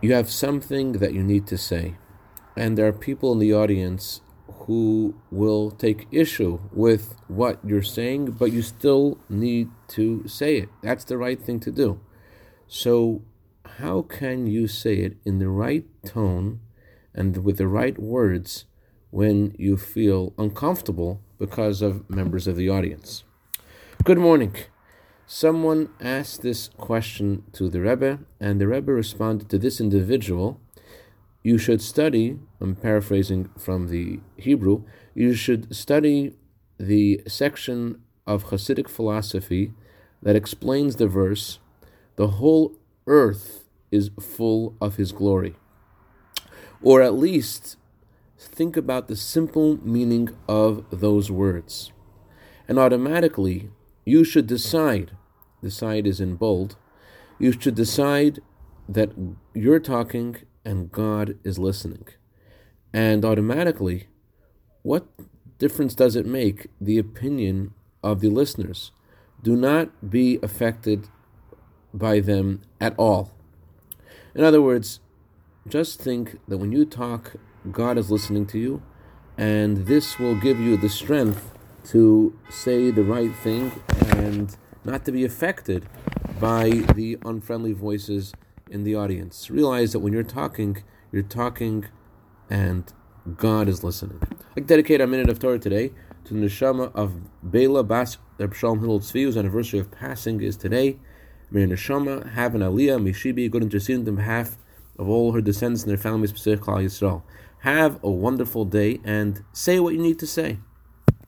you have something that you need to say, and there are people in the audience who will take issue with what you're saying, but you still need to say it. That's the right thing to do. So, how can you say it in the right tone and with the right words when you feel uncomfortable because of members of the audience? Good morning. Someone asked this question to the Rebbe, and the Rebbe responded to this individual you should study, I'm paraphrasing from the Hebrew, you should study the section of Hasidic philosophy that explains the verse, the whole earth is full of his glory. Or at least think about the simple meaning of those words. And automatically, you should decide, decide is in bold, you should decide that you're talking and God is listening. And automatically, what difference does it make the opinion of the listeners? Do not be affected by them at all. In other words, just think that when you talk, God is listening to you, and this will give you the strength to say the right thing and not to be affected by the unfriendly voices in the audience. Realize that when you're talking, you're talking and God is listening. I dedicate a minute of Torah today to the neshama of Bela Bas Reb Shalom Hillel Tzvi, whose anniversary of passing is today. May neshama have an aliyah, may she be a good intercedent on behalf of all her descendants and their families, Klal Yisrael. Have a wonderful day and say what you need to say.